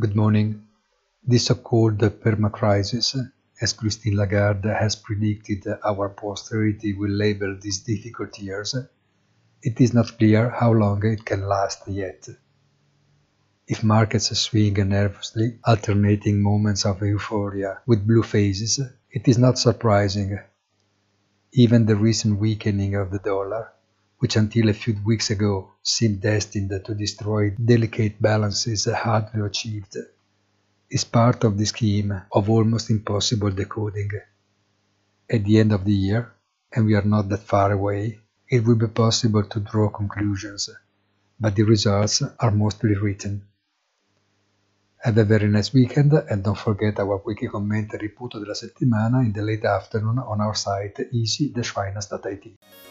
Good morning. This so-called permacrisis, as Christine Lagarde has predicted our posterity will label these difficult years, it is not clear how long it can last yet. If markets swing nervously, alternating moments of euphoria with blue phases, it is not surprising. Even the recent weakening of the dollar, which until a few weeks ago seemed destined to destroy delicate balances hardly achieved, is part of the scheme of almost impossible decoding. At the end of the year, and we are not that far away, it will be possible to draw conclusions, but the results are mostly written. Have a very nice weekend and don't forget our weekly commentary punto della settimana in the late afternoon on our site easy-finance.it.